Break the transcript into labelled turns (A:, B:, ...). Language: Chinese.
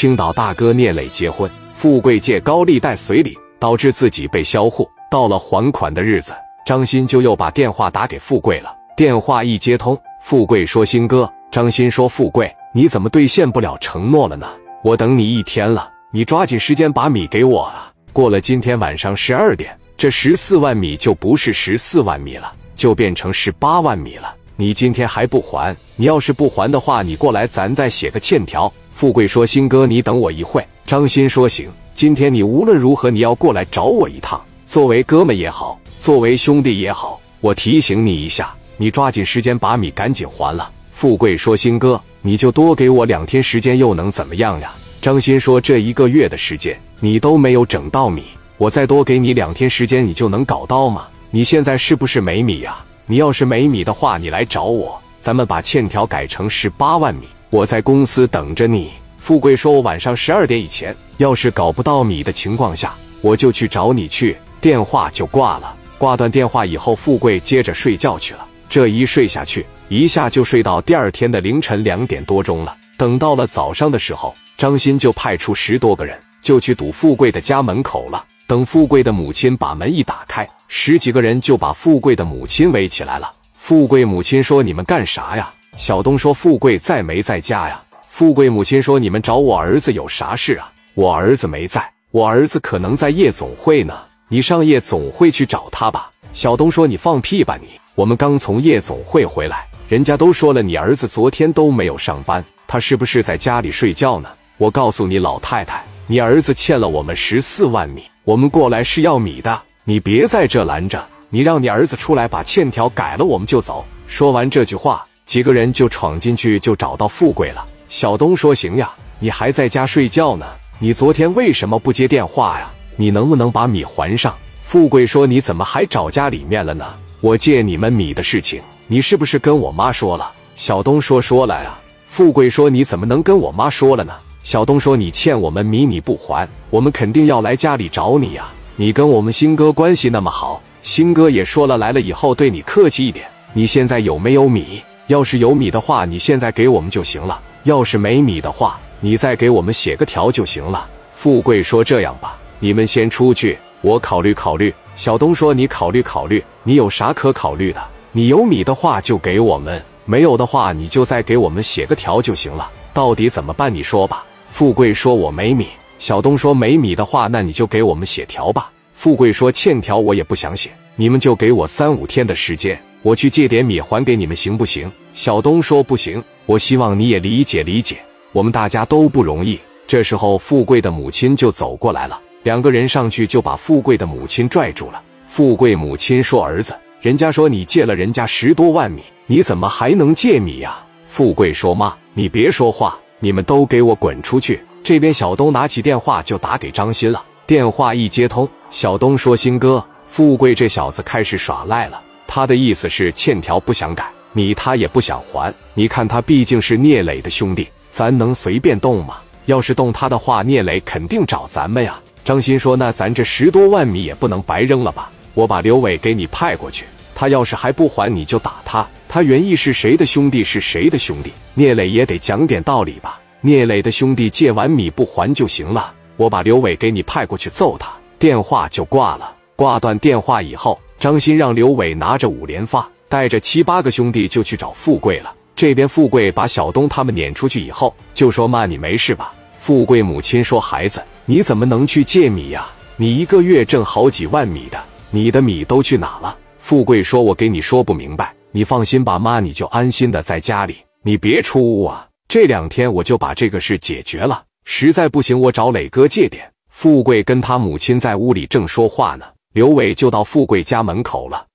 A: 青岛大哥聂磊结婚，富贵借高利贷随礼，导致自己被销户。到了还款的日子，张鑫就又把电话打给富贵了。电话一接通，富贵说：“鑫哥。”张鑫说：“富贵，你怎么兑现不了承诺了呢？我等你一天了，你抓紧时间把米给我啊！过了今天晚上十二点，这十四万米就不是十四万米了，就变成十八万米了。你今天还不还？你要是不还的话，你过来，咱再写个欠条。”富贵说：“新哥，你等我一会。”张鑫说：“行，今天你无论如何你要过来找我一趟。作为哥们也好，作为兄弟也好，我提醒你一下，你抓紧时间把米赶紧还了。”富贵说：“新哥，你就多给我两天时间，又能怎么样呀？”张鑫说：“这一个月的时间，你都没有整到米，我再多给你两天时间，你就能搞到吗？你现在是不是没米呀？你要是没米的话，你来找我，咱们把欠条改成十八万米，我在公司等着你。”富贵说：“我晚上十二点以前，要是搞不到米的情况下，我就去找你去。”电话就挂了。挂断电话以后，富贵接着睡觉去了。这一睡下去，一下就睡到第二天的凌晨两点多钟了。等到了早上的时候，张鑫就派出十多个人，就去堵富贵的家门口了。等富贵的母亲把门一打开，十几个人就把富贵的母亲围起来了。富贵母亲说：“你们干啥呀？”小东说：“富贵在没在家呀？”富贵母亲说：“你们找我儿子有啥事啊？我儿子没在，我儿子可能在夜总会呢。你上夜总会去找他吧。”小东说：“你放屁吧你！”我们刚从夜总会回来，人家都说了，你儿子昨天都没有上班，他是不是在家里睡觉呢？我告诉你老太太，你儿子欠了我们十四万米，我们过来是要米的，你别在这拦着，你让你儿子出来把欠条改了，我们就走。说完这句话，几个人就闯进去，就找到富贵了。小东说：“行呀，你还在家睡觉呢，你昨天为什么不接电话呀？你能不能把米还上？”富贵说：“你怎么还找家里面了呢？”我借你们米的事情，你是不是跟我妈说了？小东说说了呀。富贵说你怎么能跟我妈说了呢？小东说你欠我们米你不还，我们肯定要来家里找你呀。你跟我们新哥关系那么好，新哥也说了来了以后对你客气一点。你现在有没有米？要是有米的话，你现在给我们就行了；要是没米的话，你再给我们写个条就行了。富贵说这样吧，你们先出去，我考虑考虑。小东说：“你考虑考虑，你有啥可考虑的？你有米的话就给我们，没有的话你就再给我们写个条就行了。到底怎么办？你说吧。”富贵说：“我没米。”小东说：“没米的话，那你就给我们写条吧。”富贵说：“欠条我也不想写，你们就给我三五天的时间，我去借点米还给你们，行不行？”小东说：“不行，我希望你也理解理解，我们大家都不容易。”这时候，富贵的母亲就走过来了。两个人上去就把富贵的母亲拽住了。富贵母亲说：“儿子，人家说你借了人家十多万米，你怎么还能借米呀？”富贵说：“妈，你别说话，你们都给我滚出去！”这边小东拿起电话就打给张鑫了。电话一接通，小东说：“鑫哥，富贵这小子开始耍赖了。他的意思是欠条不想改，米他也不想还。你看他毕竟是聂磊的兄弟，咱能随便动吗？要是动他的话，聂磊肯定找咱们呀。”张鑫说：“那咱这十多万米也不能白扔了吧？我把刘伟给你派过去，他要是还不还，你就打他。他原意是谁的兄弟是谁的兄弟，聂磊也得讲点道理吧？聂磊的兄弟借完米不还就行了，我把刘伟给你派过去揍他。”电话就挂了。挂断电话以后，张鑫让刘伟拿着五连发，带着七八个兄弟就去找富贵了。这边富贵把小东他们撵出去以后，就说：“妈，你没事吧？”富贵母亲说：“孩子。”你怎么能去借米呀？你一个月挣好几万米的，你的米都去哪了？富贵说：“我给你说不明白，你放心吧，妈，你就安心的在家里，你别出屋啊。这两天我就把这个事解决了，实在不行我找磊哥借点。”富贵跟他母亲在屋里正说话呢，刘伟就到富贵家门口了。